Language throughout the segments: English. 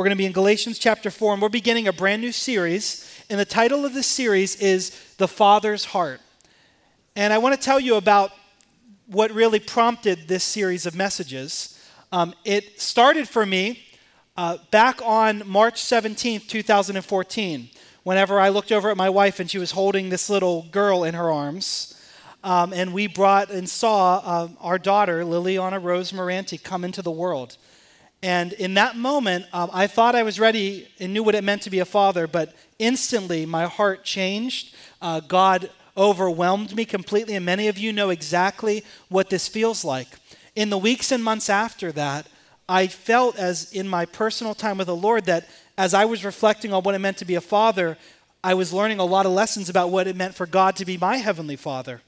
We're going to be in Galatians chapter 4, and we're beginning a brand new series. And the title of this series is The Father's Heart. And I want to tell you about what really prompted this series of messages. Um, it started for me uh, back on March 17th, 2014, whenever I looked over at my wife and she was holding this little girl in her arms. Um, and we brought and saw uh, our daughter, Liliana Rose Moranti, come into the world. And in that moment, um, I thought I was ready and knew what it meant to be a father, but instantly my heart changed. Uh, God overwhelmed me completely, and many of you know exactly what this feels like. In the weeks and months after that, I felt as in my personal time with the Lord that as I was reflecting on what it meant to be a father, I was learning a lot of lessons about what it meant for God to be my heavenly father.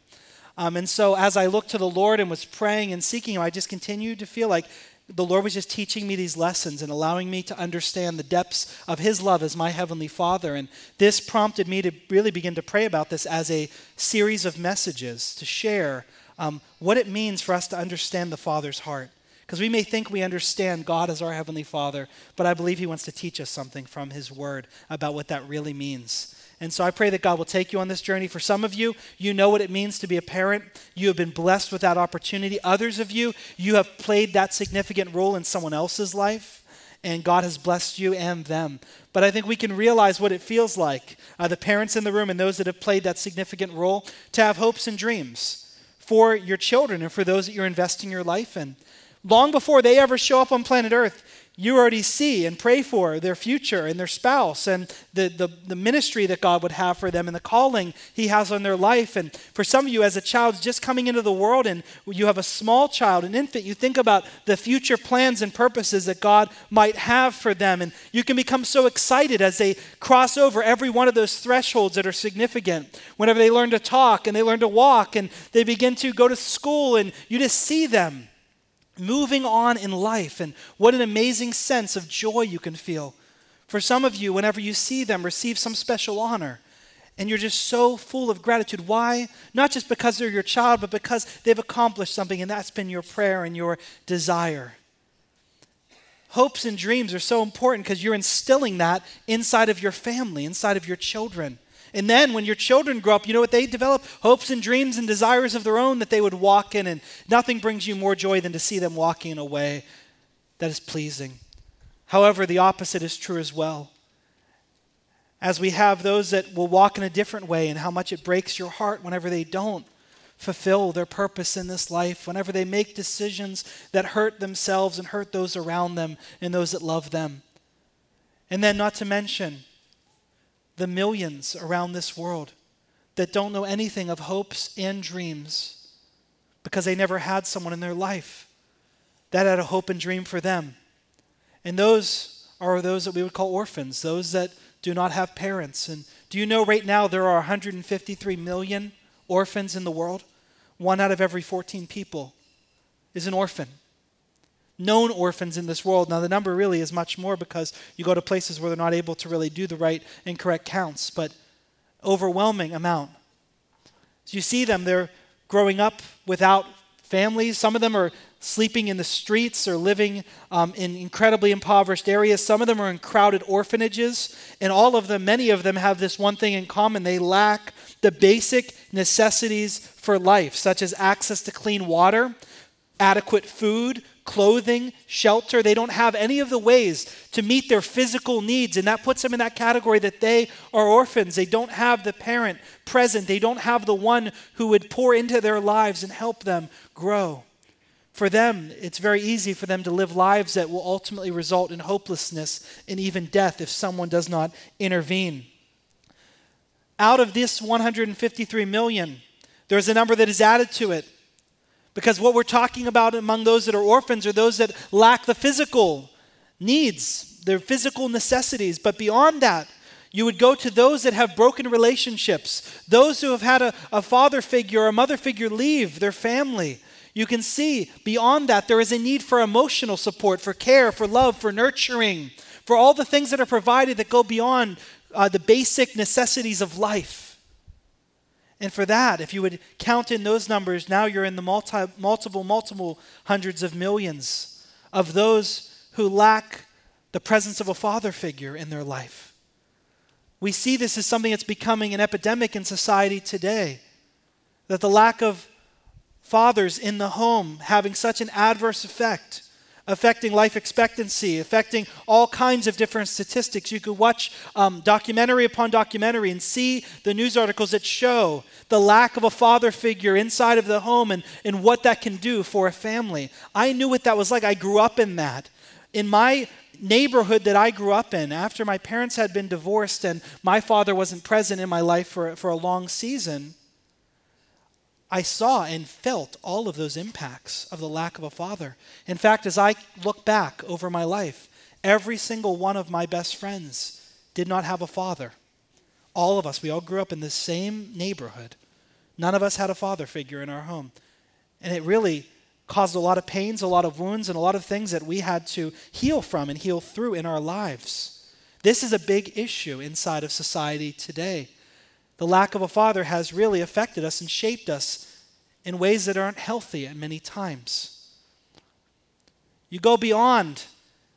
Um, and so as I looked to the Lord and was praying and seeking Him, I just continued to feel like the Lord was just teaching me these lessons and allowing me to understand the depths of His love as my Heavenly Father. And this prompted me to really begin to pray about this as a series of messages to share um, what it means for us to understand the Father's heart. Because we may think we understand God as our Heavenly Father, but I believe He wants to teach us something from His Word about what that really means. And so I pray that God will take you on this journey. For some of you, you know what it means to be a parent. You have been blessed with that opportunity. Others of you, you have played that significant role in someone else's life, and God has blessed you and them. But I think we can realize what it feels like, uh, the parents in the room and those that have played that significant role, to have hopes and dreams for your children and for those that you're investing your life in. Long before they ever show up on planet Earth, you already see and pray for their future and their spouse and the, the, the, ministry that God would have for them and the calling He has on their life. And for some of you, as a child just coming into the world and you have a small child, an infant, you think about the future plans and purposes that God might have for them. And you can become so excited as they cross over every one of those thresholds that are significant. Whenever they learn to talk and they learn to walk and they begin to go to school and you just see them moving on in life. And what an amazing sense of joy you can feel. For some of you, whenever you see them receive some special honor, and you're just so full of gratitude. Why? Not just because they're your child, but because they've accomplished something, and that's been your prayer and your desire. Hopes and dreams are so important because you're instilling that inside of your family, inside of your children. And then when your children grow up, you know what they develop? Hopes and dreams and desires of their own that they would walk in. And nothing brings you more joy than to see them walking in a way that is pleasing. However, the opposite is true as well. As we have those that will walk in a different way, and how much it breaks your heart whenever they don't fulfill their purpose in this life, whenever they make decisions that hurt themselves and hurt those around them and those that love them. And then, not to mention, the millions around this world that don't know anything of hopes and dreams because they never had someone in their life that had a hope and dream for them. And those are those that we would call orphans, those that do not have parents. And do you know right now there are 153 million orphans in the world? One out of every 14 people is an orphan known orphans in this world. Now, the number really is much more because you go to places where they're not able to really do the right and correct counts, but overwhelming amount. So you see them, they're growing up without families. Some of them are sleeping in the streets or living um, in incredibly impoverished areas. Some of them are in crowded orphanages. And all of them, many of them, have this one thing in common they lack the basic necessities for life, such as access to clean water, adequate food, clothing, shelter. They don't have any of the ways to meet their physical needs. And that puts them in that category that they are orphans. They don't have the parent present, they don't have the one who would pour into their lives and help them grow. For them, it's very easy for them to live lives that will ultimately result in hopelessness and even death if someone does not intervene. Out of this 153 million, there's a number that is added to it because what we're talking about among those that are orphans are those that lack the physical needs, their physical necessities. But beyond that, you would go to those that have broken relationships, those who have had a, a father figure or a mother figure leave their family. You can see beyond that, there is a need for emotional support, for care, for love, for nurturing, for all the things that are provided that go beyond uh, the basic necessities of life. And for that, if you would count in those numbers, now you're in the multi, multiple, multiple hundreds of millions of those who lack the presence of a father figure in their life. We see this as something that's becoming an epidemic in society today. That the lack of fathers in the home having such an adverse effect affecting life expectancy, affecting all kinds of different statistics. You could watch um, documentary upon documentary and see the news articles that show the lack of a father figure inside of the home and, and what that can do for a family. I knew what that was like. I grew up in that. In my neighborhood that I grew up in, after my parents had been divorced and my father wasn't present in my life for, for a long season, I saw and felt all of those impacts of the lack of a father. In fact, as I look back over my life, every single one of my best friends did not have a father. All of us, we all grew up in the same neighborhood. None of us had a father figure in our home. And it really caused a lot of pains, a lot of wounds, and a lot of things that we had to heal from and heal through in our lives. This is a big issue inside of society today. The lack of a father has really affected us and shaped us in ways that aren't healthy at many times. You go beyond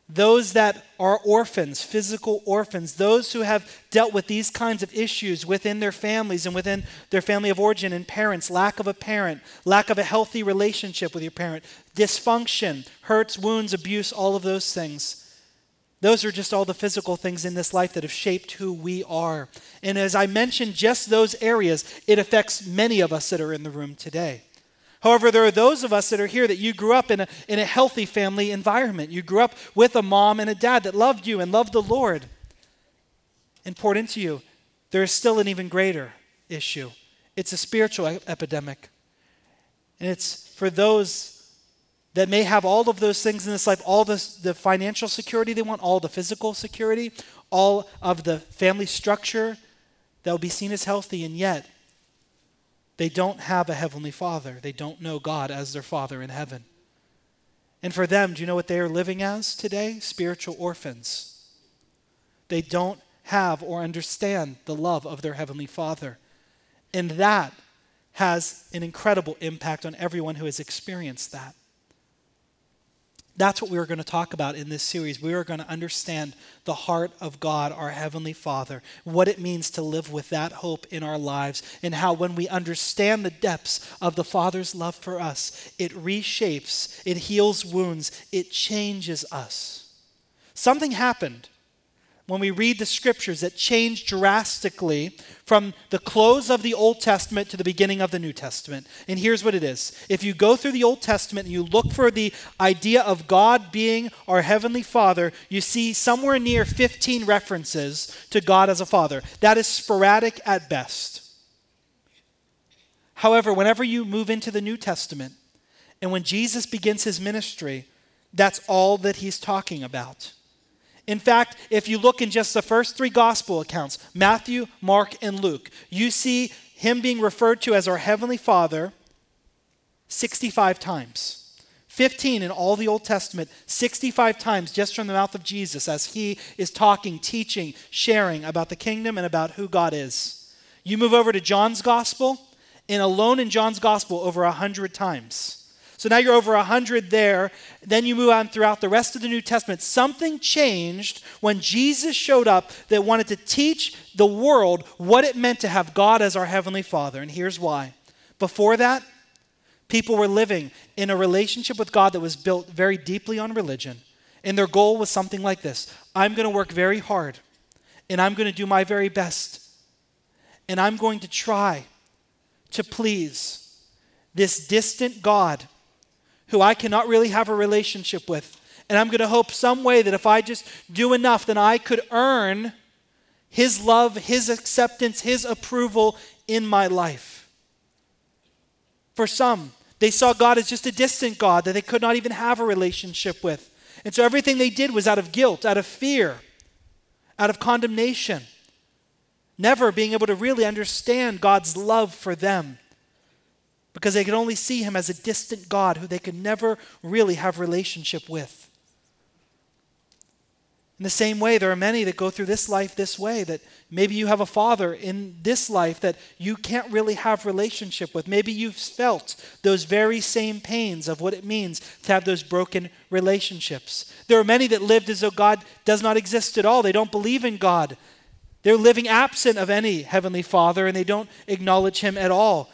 those that are orphans, physical orphans, those who have dealt with these kinds of issues within their families and within their family of origin and parents, lack of a parent, lack of a healthy relationship with your parent, dysfunction, hurts, wounds, abuse, all of those things. Those are just all the physical things in this life that have shaped who we are. And as I mentioned, just those areas, it affects many of us that are in the room today. However, there are those of us that are here that you grew up in a, in a healthy family environment. You grew up with a mom and a dad that loved you and loved the Lord and poured into you. There is still an even greater issue it's a spiritual epidemic. And it's for those that may have all of those things in this life all the, the financial security they want, all the physical security, all of the family structure that will be seen as healthy, and yet they don't have a heavenly father. They don't know God as their father in heaven. And for them, do you know what they are living as today? Spiritual orphans. They don't have or understand the love of their heavenly father. And that has an incredible impact on everyone who has experienced that. That's what we are going to talk about in this series. We are going to understand the heart of God, our Heavenly Father, what it means to live with that hope in our lives, and how when we understand the depths of the Father's love for us, it reshapes, it heals wounds, it changes us. Something happened when we read the scriptures that change drastically from the close of the Old Testament to the beginning of the New Testament. And here's what it is if you go through the Old Testament and you look for the idea of God being our Heavenly Father, you see somewhere near 15 references to God as a Father. That is sporadic at best. However, whenever you move into the New Testament and when Jesus begins his ministry, that's all that he's talking about. In fact, if you look in just the first three gospel accounts Matthew, Mark, and Luke you see him being referred to as our Heavenly Father 65 times. 15 in all the Old Testament, 65 times just from the mouth of Jesus as he is talking, teaching, sharing about the kingdom and about who God is. You move over to John's Gospel, and alone in John's Gospel, over 100 times. So now you're over 100 there. Then you move on throughout the rest of the New Testament. Something changed when Jesus showed up that wanted to teach the world what it meant to have God as our Heavenly Father. And here's why. Before that, people were living in a relationship with God that was built very deeply on religion. And their goal was something like this I'm going to work very hard, and I'm going to do my very best, and I'm going to try to please this distant God who I cannot really have a relationship with. And I'm going to hope some way that if I just do enough, then I could earn His love, His acceptance, His approval in my life. For some, they saw God as just a distant God that they could not even have a relationship with. And so everything they did was out of guilt, out of fear, out of condemnation, never being able to really understand God's love for them because they could only see him as a distant God who they could never really have relationship with. In the same way, there are many that go through this life this way that maybe you have a father in this life that you can't really have relationship with. Maybe you've felt those very same pains of what it means to have those broken relationships. There are many that lived as though God does not exist at all. They don't believe in God. They're living absent of any heavenly father and they don't acknowledge him at all.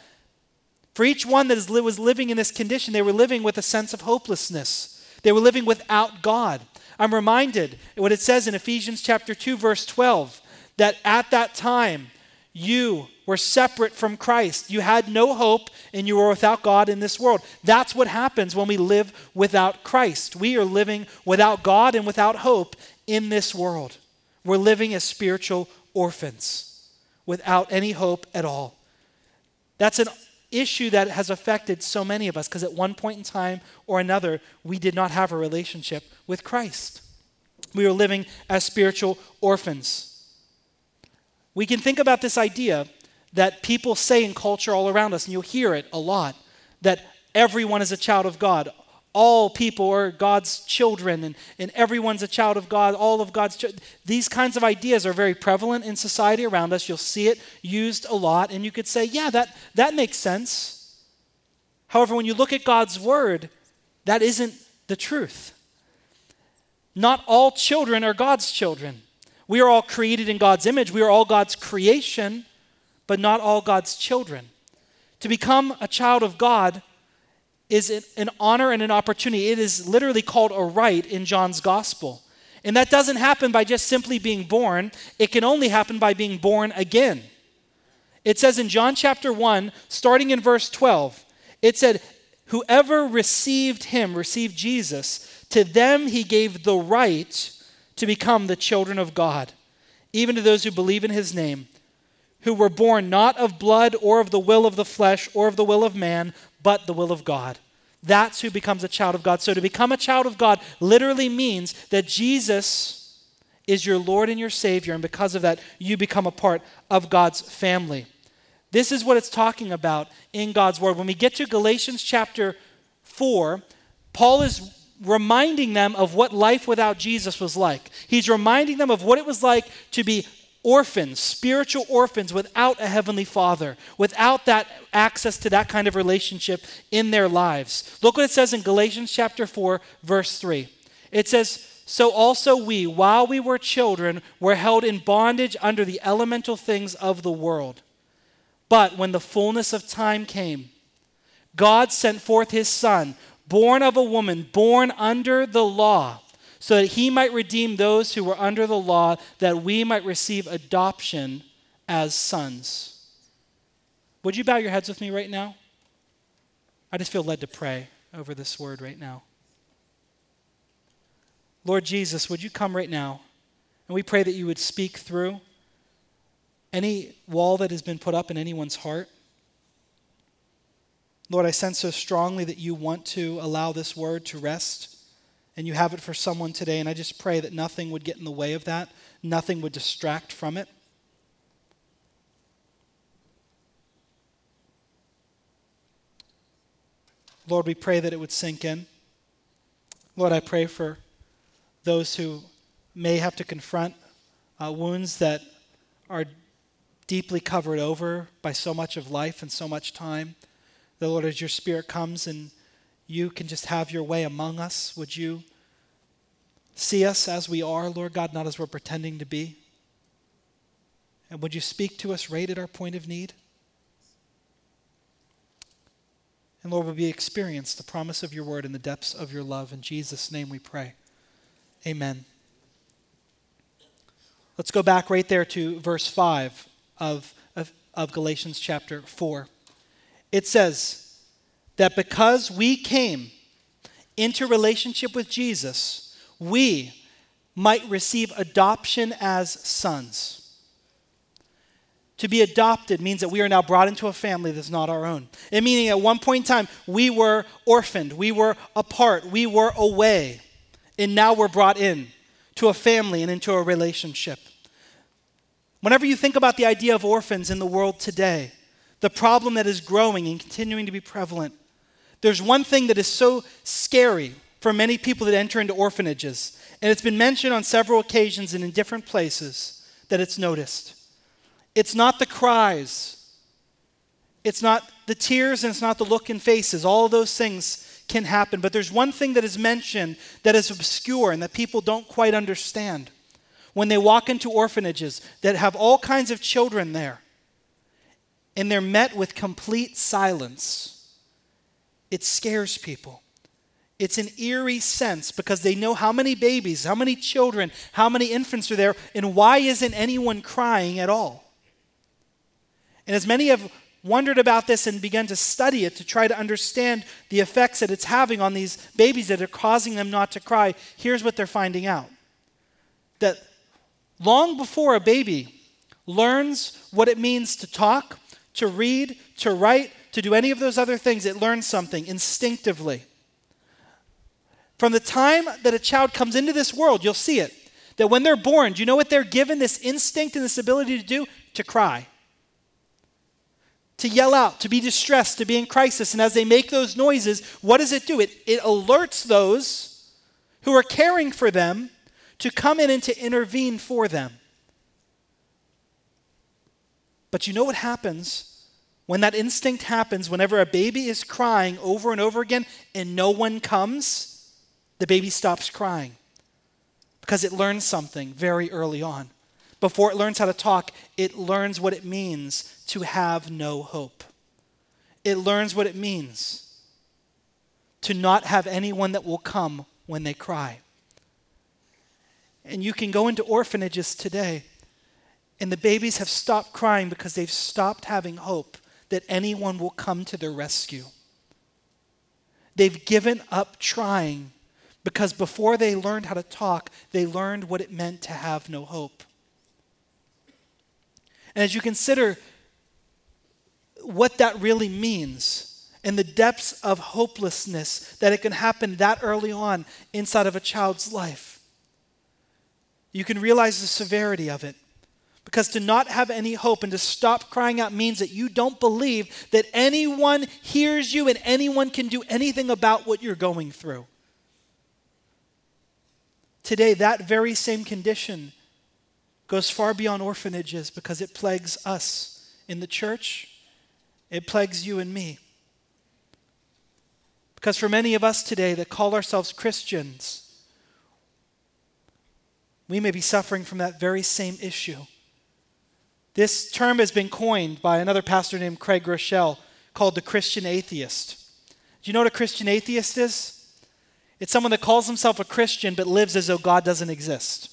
For each one that was living in this condition, they were living with a sense of hopelessness. They were living without God. I'm reminded what it says in Ephesians chapter 2 verse 12 that at that time you were separate from Christ. You had no hope and you were without God in this world. That's what happens when we live without Christ. We are living without God and without hope in this world. We're living as spiritual orphans without any hope at all. That's an issue that has affected so many of us because at one point in time or another, we did not have a relationship with Christ. We were living as spiritual orphans. We can think about this idea that people say in culture all around us, and you'll hear it a lot, that everyone is a child of God all people are God's children and, and everyone's a child of God, all of God's children. These kinds of ideas are very prevalent in society around us. You'll see it used a lot, and you could say, yeah, that, that makes sense. However, when you look at God's word, that isn't the truth. Not all children are God's children. We are all created in God's image, we are all God's creation, but not all God's children. To become a child of God, is an honor and an opportunity. It is literally called a right in John's gospel. And that doesn't happen by just simply being born, it can only happen by being born again. It says in John chapter 1, starting in verse 12, it said, Whoever received him, received Jesus, to them he gave the right to become the children of God, even to those who believe in his name, who were born not of blood or of the will of the flesh or of the will of man, but the will of God. That's who becomes a child of God. So to become a child of God literally means that Jesus is your Lord and your Savior, and because of that, you become a part of God's family. This is what it's talking about in God's Word. When we get to Galatians chapter 4, Paul is reminding them of what life without Jesus was like. He's reminding them of what it was like to be orphans, spiritual orphans without a heavenly father, without that access to that kind of relationship in their lives. Look what it says in Galatians chapter 4 verse 3. It says, "So also we, while we were children, were held in bondage under the elemental things of the world. But when the fullness of time came, God sent forth his son, born of a woman, born under the law, so that he might redeem those who were under the law, that we might receive adoption as sons. Would you bow your heads with me right now? I just feel led to pray over this word right now. Lord Jesus, would you come right now? And we pray that you would speak through any wall that has been put up in anyone's heart. Lord, I sense so strongly that you want to allow this word to rest and you have it for someone today, and I just pray that nothing would get in the way of that, nothing would distract from it. Lord, we pray that it would sink in. Lord, I pray for those who may have to confront uh, wounds that are deeply covered over by so much of life and so much time. The Lord, as your Spirit comes and you can just have your way among us. Would you see us as we are, Lord God, not as we're pretending to be? And would you speak to us right at our point of need? And Lord, would we experience the promise of your word in the depths of your love. In Jesus' name we pray. Amen. Let's go back right there to verse 5 of, of, of Galatians chapter 4. It says, that because we came into relationship with Jesus, we might receive adoption as sons. To be adopted means that we are now brought into a family that's not our own. It meaning at one point in time, we were orphaned, we were apart, we were away, and now we're brought in to a family and into a relationship. Whenever you think about the idea of orphans in the world today, the problem that is growing and continuing to be prevalent there's one thing that is so scary for many people that enter into orphanages, And it's been mentioned on several occasions and in different places that it's noticed. It's not the cries, it's not the tears, and it's not the look in faces. All those things can happen. But there's one thing that is mentioned that is obscure and that people don't quite understand. When they walk into orphanages that have all kinds of children there, and they're met with complete silence, it scares people. It's an eerie sense because they know how many babies, how many children, how many infants are there, and why isn't anyone crying at all? And as many have wondered about this and begun to study it to try to understand the effects that it's having on these babies that are causing them not to cry, here's what they're finding out that long before a baby learns what it means to talk, to read, to write, to do any of those other things, it learns something instinctively. From the time that a child comes into this world, you'll see it. That when they're born, do you know what they're given this instinct and this ability to do? To cry. To yell out, to be distressed, to be in crisis. And as they make those noises, what does it do? It, it alerts those who are caring for them to come in and to intervene for them. But you know what happens when that instinct happens, whenever a baby is crying over and over again and no one comes? the baby stops crying because it learns something very early on. Before it learns how to talk, it learns what it means to have no hope. It learns what it means to not have anyone that will come when they cry. And you can go into orphanages today, and the babies have stopped crying because they've stopped having hope that anyone will come to their rescue. They've given up trying because before they learned how to talk, they learned what it meant to have no hope. And as you consider what that really means and the depths of hopelessness that it can happen that early on inside of a child's life, you can realize the severity of it. Because to not have any hope and to stop crying out means that you don't believe that anyone hears you and anyone can do anything about what you're going through. Today, that very same condition goes far beyond orphanages because it plagues us in the church, it plagues you and me. Because for many of us today that call ourselves Christians, we may be suffering from that very same issue. This term has been coined by another pastor named Craig Groeschel called the Christian atheist. Do you know what a Christian atheist is? It's someone that calls himself a Christian but lives as though God doesn't exist.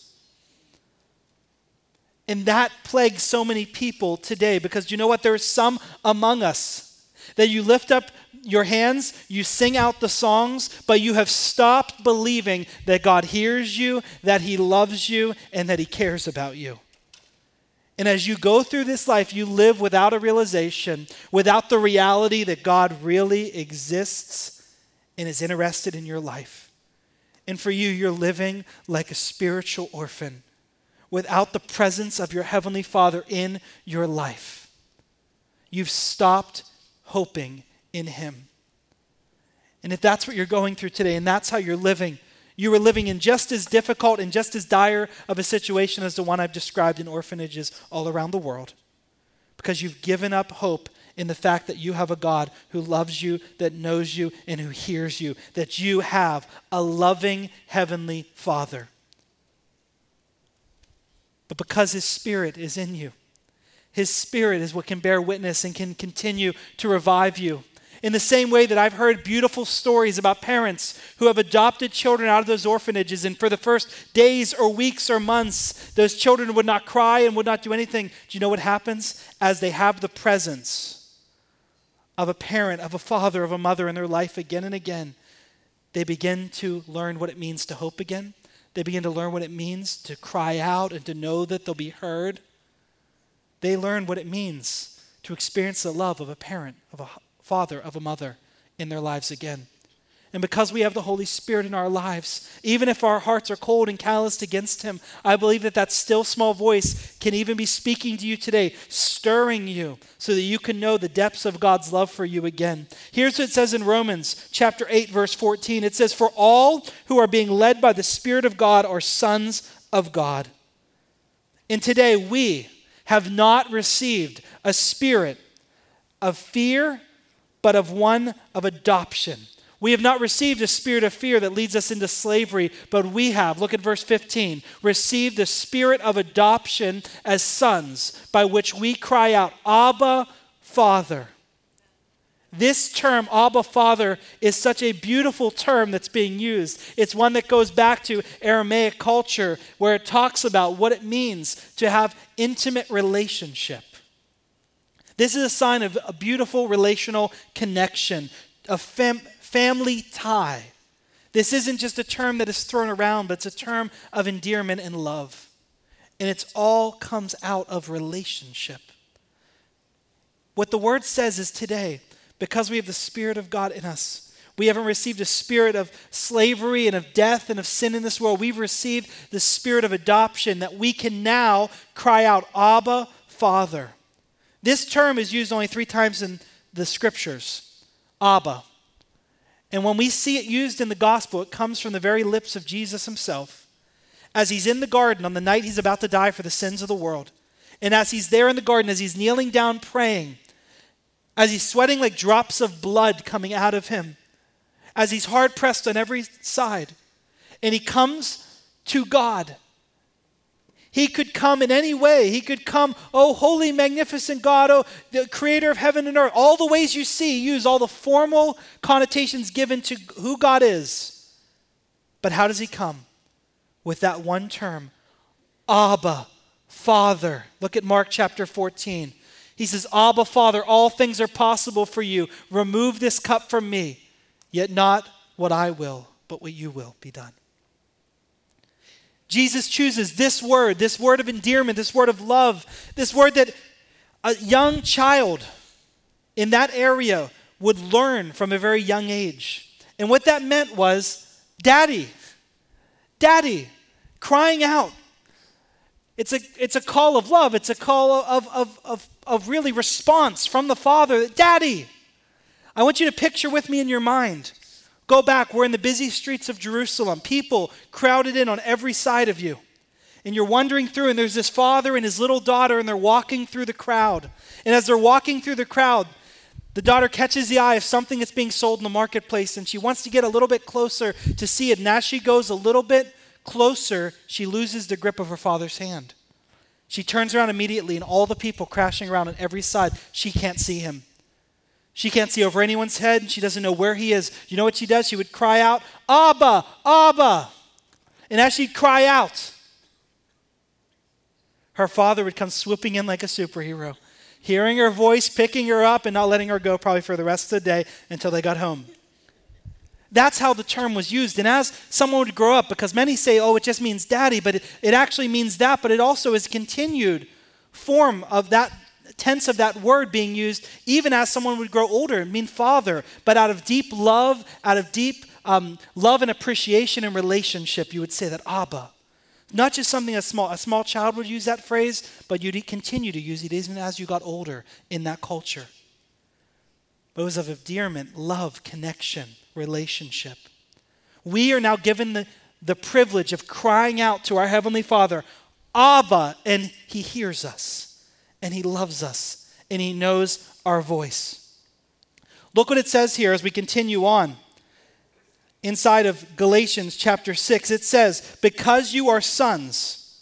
And that plagues so many people today because you know what? There are some among us that you lift up your hands, you sing out the songs, but you have stopped believing that God hears you, that He loves you, and that He cares about you. And as you go through this life, you live without a realization, without the reality that God really exists and is interested in your life. And for you, you're living like a spiritual orphan without the presence of your Heavenly Father in your life. You've stopped hoping in Him. And if that's what you're going through today and that's how you're living, you were living in just as difficult and just as dire of a situation as the one I've described in orphanages all around the world because you've given up hope in the fact that you have a God who loves you, that knows you, and who hears you, that you have a loving heavenly Father. But because His Spirit is in you, His Spirit is what can bear witness and can continue to revive you. In the same way that I've heard beautiful stories about parents who have adopted children out of those orphanages, and for the first days or weeks or months, those children would not cry and would not do anything. Do you know what happens? As they have the presence of a parent, of a father, of a mother in their life again and again, they begin to learn what it means to hope again. They begin to learn what it means to cry out and to know that they'll be heard. They learn what it means to experience the love of a parent, of a father, of a mother in their lives again. And because we have the Holy Spirit in our lives, even if our hearts are cold and calloused against Him, I believe that that still small voice can even be speaking to you today, stirring you so that you can know the depths of God's love for you again. Here's what it says in Romans chapter 8, verse 14 it says, For all who are being led by the Spirit of God are sons of God. And today we have not received a spirit of fear, but of one of adoption we have not received a spirit of fear that leads us into slavery, but we have, look at verse 15, received the spirit of adoption as sons, by which we cry out, Abba, Father. This term, Abba Father, is such a beautiful term that's being used. It's one that goes back to Aramaic culture where it talks about what it means to have intimate relationship. This is a sign of a beautiful relational connection, a fam- family tie. This isn't just a term that is thrown around, but it's a term of endearment and love. And it all comes out of relationship. What the word says is today, because we have the Spirit of God in us, we haven't received a spirit of slavery and of death and of sin in this world. We've received the spirit of adoption that we can now cry out, Abba, Father. This term is used only three times in the scriptures Abba. And when we see it used in the gospel, it comes from the very lips of Jesus himself. As he's in the garden on the night he's about to die for the sins of the world, and as he's there in the garden, as he's kneeling down praying, as he's sweating like drops of blood coming out of him, as he's hard pressed on every side, and he comes to God he could come in any way. He could come, oh, holy, magnificent God, oh, the creator of heaven and earth. All the ways you see, use all the formal connotations given to who God is. But how does he come? With that one term, Abba, Father. Look at Mark chapter 14. He says, Abba, Father, all things are possible for you. Remove this cup from me, yet not what I will, but what you will be done. Jesus chooses this word, this word of endearment, this word of love, this word that a young child in that area would learn from a very young age. And what that meant was, Daddy, Daddy, crying out. It's a, it's a call of love, it's a call of, of, of, of really response from the Father. Daddy, I want you to picture with me in your mind Go back, we're in the busy streets of Jerusalem, people crowded in on every side of you. And you're wandering through, and there's this father and his little daughter, and they're walking through the crowd. And as they're walking through the crowd, the daughter catches the eye of something that's being sold in the marketplace, and she wants to get a little bit closer to see it. And as she goes a little bit closer, she loses the grip of her father's hand. She turns around immediately, and all the people crashing around on every side, she can't see him. She can't see over anyone's head. And she doesn't know where he is. You know what she does? She would cry out, Abba, Abba. And as she'd cry out, her father would come swooping in like a superhero, hearing her voice, picking her up, and not letting her go probably for the rest of the day until they got home. That's how the term was used. And as someone would grow up, because many say, oh, it just means daddy, but it, it actually means that, but it also is continued form of that tense of that word being used even as someone would grow older mean father, but out of deep love, out of deep um, love and appreciation and relationship, you would say that Abba. Not just something a small, a small child would use that phrase, but you'd continue to use it even as you got older in that culture. But it was of endearment, love, connection, relationship. We are now given the, the privilege of crying out to our Heavenly Father, Abba, and He hears us and He loves us and He knows our voice. Look what it says here as we continue on. Inside of Galatians chapter 6, it says, Because you are sons,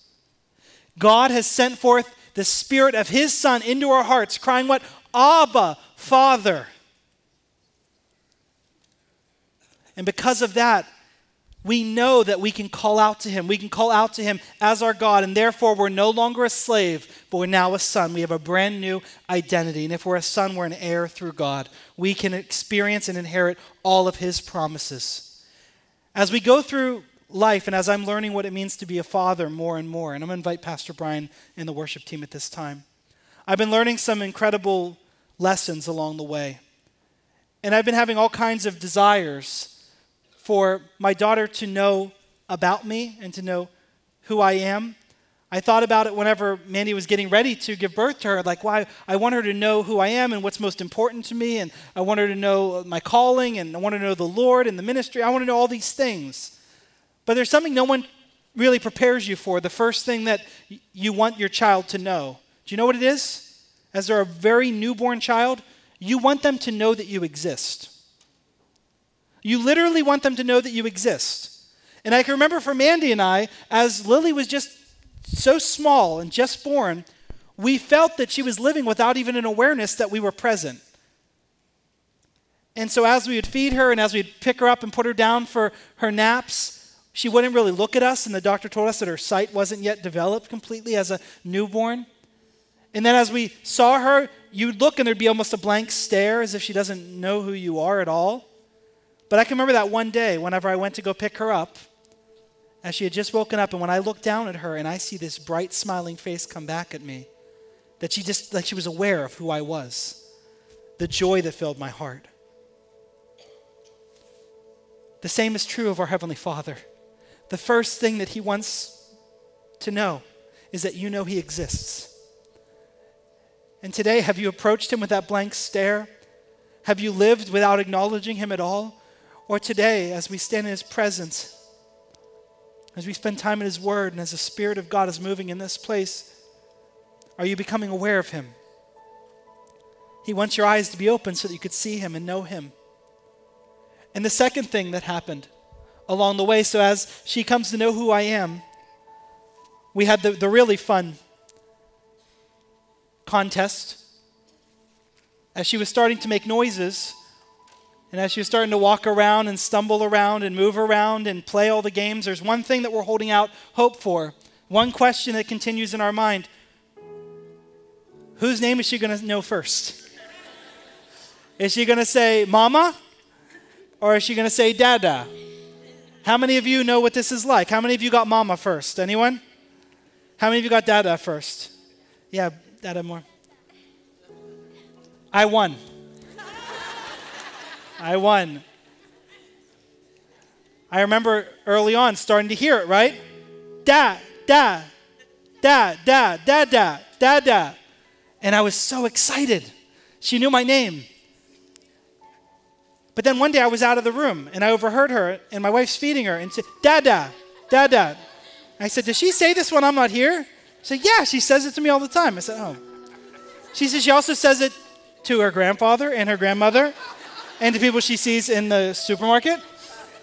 God has sent forth the Spirit of His Son into our hearts, crying, What? Abba, Father. And because of that, we know that we can call out to him. We can call out to him as our God, and therefore we're no longer a slave, but we're now a son. We have a brand new identity. And if we're a son, we're an heir through God. We can experience and inherit all of his promises. As we go through life, and as I'm learning what it means to be a father more and more, and I'm going to invite Pastor Brian and the worship team at this time, I've been learning some incredible lessons along the way. And I've been having all kinds of desires for my daughter to know about me and to know who I am. I thought about it whenever Mandy was getting ready to give birth to her. Like, why? I want her to know who I am and what's most important to me. And I want her to know my calling and I want her to know the Lord and the ministry. I want to know all these things. But there's something no one really prepares you for. The first thing that you want your child to know. Do you know what it is? As they're a very newborn child, you want them to know that you exist. You literally want them to know that you exist. And I can remember for Mandy and I, as Lily was just so small and just born, we felt that she was living without even an awareness that we were present. And so, as we would feed her and as we'd pick her up and put her down for her naps, she wouldn't really look at us. And the doctor told us that her sight wasn't yet developed completely as a newborn. And then, as we saw her, you'd look and there'd be almost a blank stare as if she doesn't know who you are at all. But I can remember that one day whenever I went to go pick her up, as she had just woken up, and when I looked down at her and I see this bright, smiling face come back at me, that she just, like she was aware of who I was, the joy that filled my heart. The same is true of our Heavenly Father. The first thing that He wants to know is that you know He exists. And today, have you approached Him with that blank stare? Have you lived without acknowledging Him at all? Or today, as we stand in His presence, as we spend time in His Word and as the Spirit of God is moving in this place, are you becoming aware of Him? He wants your eyes to be open so that you could see Him and know Him. And the second thing that happened along the way, so as she comes to know who I am, we had the, the really fun contest. As she was starting to make noises, and as you're starting to walk around and stumble around and move around and play all the games, there's one thing that we're holding out hope for. One question that continues in our mind Whose name is she going to know first? Is she going to say Mama? Or is she going to say Dada? How many of you know what this is like? How many of you got Mama first? Anyone? How many of you got Dada first? Yeah, Dada more. I won. I won. I remember early on starting to hear it, right? Da, da, da, da, da, da, da, da. And I was so excited. She knew my name. But then one day I was out of the room and I overheard her, and my wife's feeding her and said, Dada, Dada. I said, Does she say this when I'm not here? She said, Yeah, she says it to me all the time. I said, Oh. She says she also says it to her grandfather and her grandmother and to people she sees in the supermarket,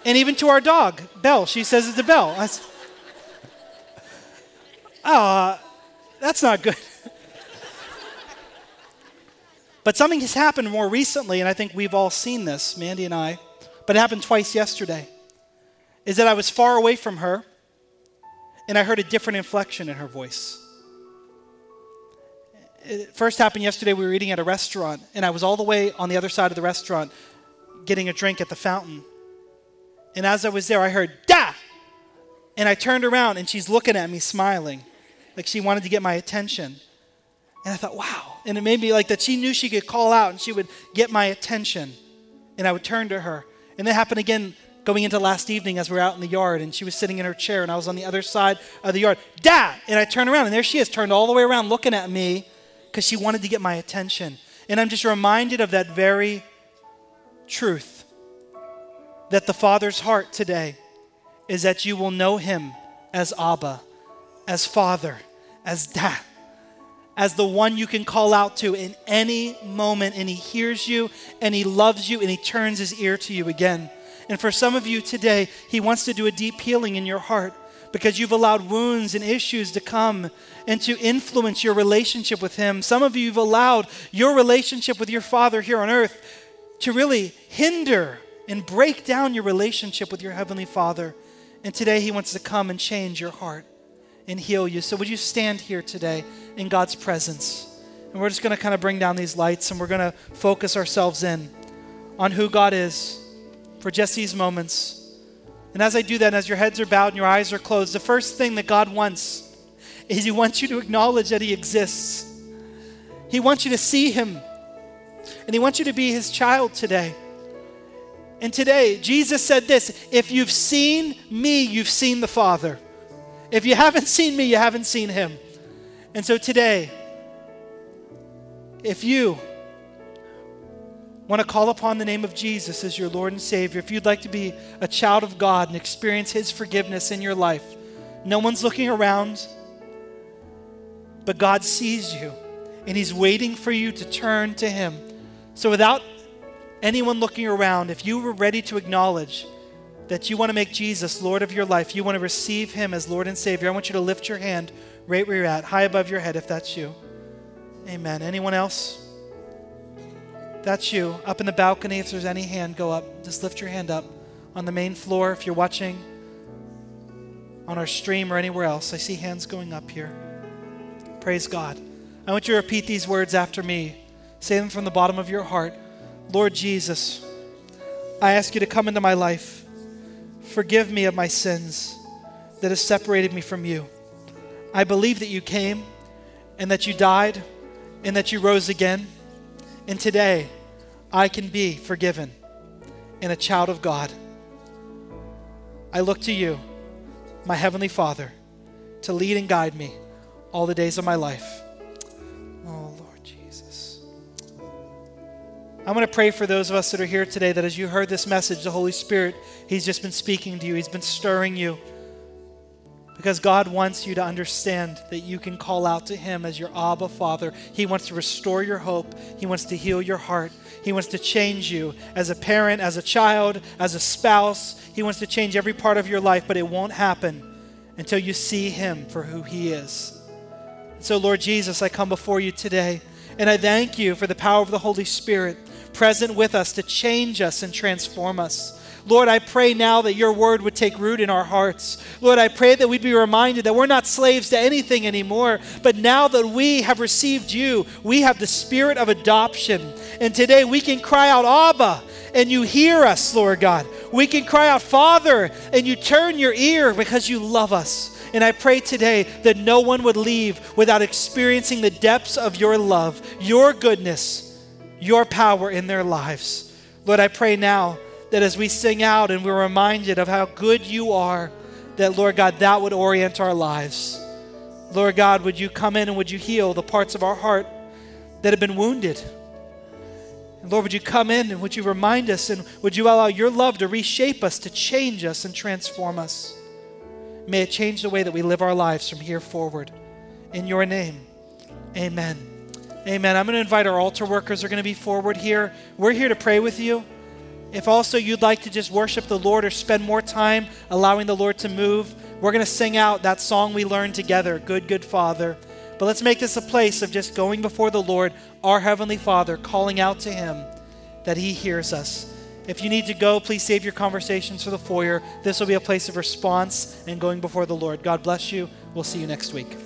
and even to our dog, Belle. She says it to Belle. I said, oh, that's not good. but something has happened more recently, and I think we've all seen this, Mandy and I, but it happened twice yesterday. Is that I was far away from her, and I heard a different inflection in her voice it first happened yesterday. We were eating at a restaurant, and I was all the way on the other side of the restaurant getting a drink at the fountain. And as I was there, I heard, Da! And I turned around, and she's looking at me smiling, like she wanted to get my attention. And I thought, wow. And it made me like that she knew she could call out and she would get my attention. And I would turn to her. And that happened again going into last evening as we were out in the yard and she was sitting in her chair and I was on the other side of the yard. Dad! And I turned around and there she is, turned all the way around looking at me because she wanted to get my attention. And I'm just reminded of that very truth that the Father's heart today is that you will know Him as Abba, as Father, as Dad, as the one you can call out to in any moment, and He hears you, and He loves you, and He turns His ear to you again. And for some of you today, He wants to do a deep healing in your heart because you've allowed wounds and issues to come and to influence your relationship with Him. Some of you have allowed your relationship with your Father here on earth to really hinder and break down your relationship with your Heavenly Father. And today He wants to come and change your heart and heal you. So, would you stand here today in God's presence? And we're just going to kind of bring down these lights and we're going to focus ourselves in on who God is for just these moments. And as I do that, as your heads are bowed and your eyes are closed, the first thing that God wants is He wants you to acknowledge that He exists. He wants you to see Him. And He wants you to be His child today. And today, Jesus said this If you've seen me, you've seen the Father. If you haven't seen me, you haven't seen him. And so today, if you want to call upon the name of Jesus as your Lord and Savior, if you'd like to be a child of God and experience His forgiveness in your life, no one's looking around, but God sees you and He's waiting for you to turn to Him. So, without anyone looking around, if you were ready to acknowledge that you want to make Jesus Lord of your life, you want to receive Him as Lord and Savior, I want you to lift your hand right where you're at, high above your head if that's you. Amen. Anyone else? That's you. Up in the balcony, if there's any hand, go up. Just lift your hand up. On the main floor, if you're watching on our stream or anywhere else, I see hands going up here. Praise God. I want you to repeat these words after me. Say them from the bottom of your heart. Lord Jesus, I ask you to come into my life. Forgive me of my sins that have separated me from you. I believe that you came and that you died and that you rose again. And today, I can be forgiven and a child of God. I look to you, my Heavenly Father, to lead and guide me all the days of my life. Oh, Lord Jesus. I'm going to pray for those of us that are here today that as you heard this message, the Holy Spirit, He's just been speaking to you, He's been stirring you. Because God wants you to understand that you can call out to Him as your Abba Father. He wants to restore your hope, He wants to heal your heart, He wants to change you as a parent, as a child, as a spouse. He wants to change every part of your life, but it won't happen until you see Him for who He is. So, Lord Jesus, I come before you today, and I thank you for the power of the Holy Spirit present with us to change us and transform us. Lord, I pray now that your word would take root in our hearts. Lord, I pray that we'd be reminded that we're not slaves to anything anymore, but now that we have received you, we have the spirit of adoption. And today we can cry out, Abba, and you hear us, Lord God. We can cry out, Father, and you turn your ear because you love us. And I pray today that no one would leave without experiencing the depths of your love, your goodness, your power in their lives. Lord, I pray now that as we sing out and we're reminded of how good you are, that, Lord God, that would orient our lives. Lord God, would you come in and would you heal the parts of our heart that have been wounded? And Lord, would you come in and would you remind us and would you allow your love to reshape us, to change us and transform us? May it change the way that we live our lives from here forward. In your name, amen. Amen. I'm going to invite our altar workers are going to be forward here. We're here to pray with you. If also you'd like to just worship the Lord or spend more time allowing the Lord to move, we're going to sing out that song we learned together, Good, Good Father. But let's make this a place of just going before the Lord, our Heavenly Father, calling out to Him that He hears us. If you need to go, please save your conversations for the foyer. This will be a place of response and going before the Lord. God bless you. We'll see you next week.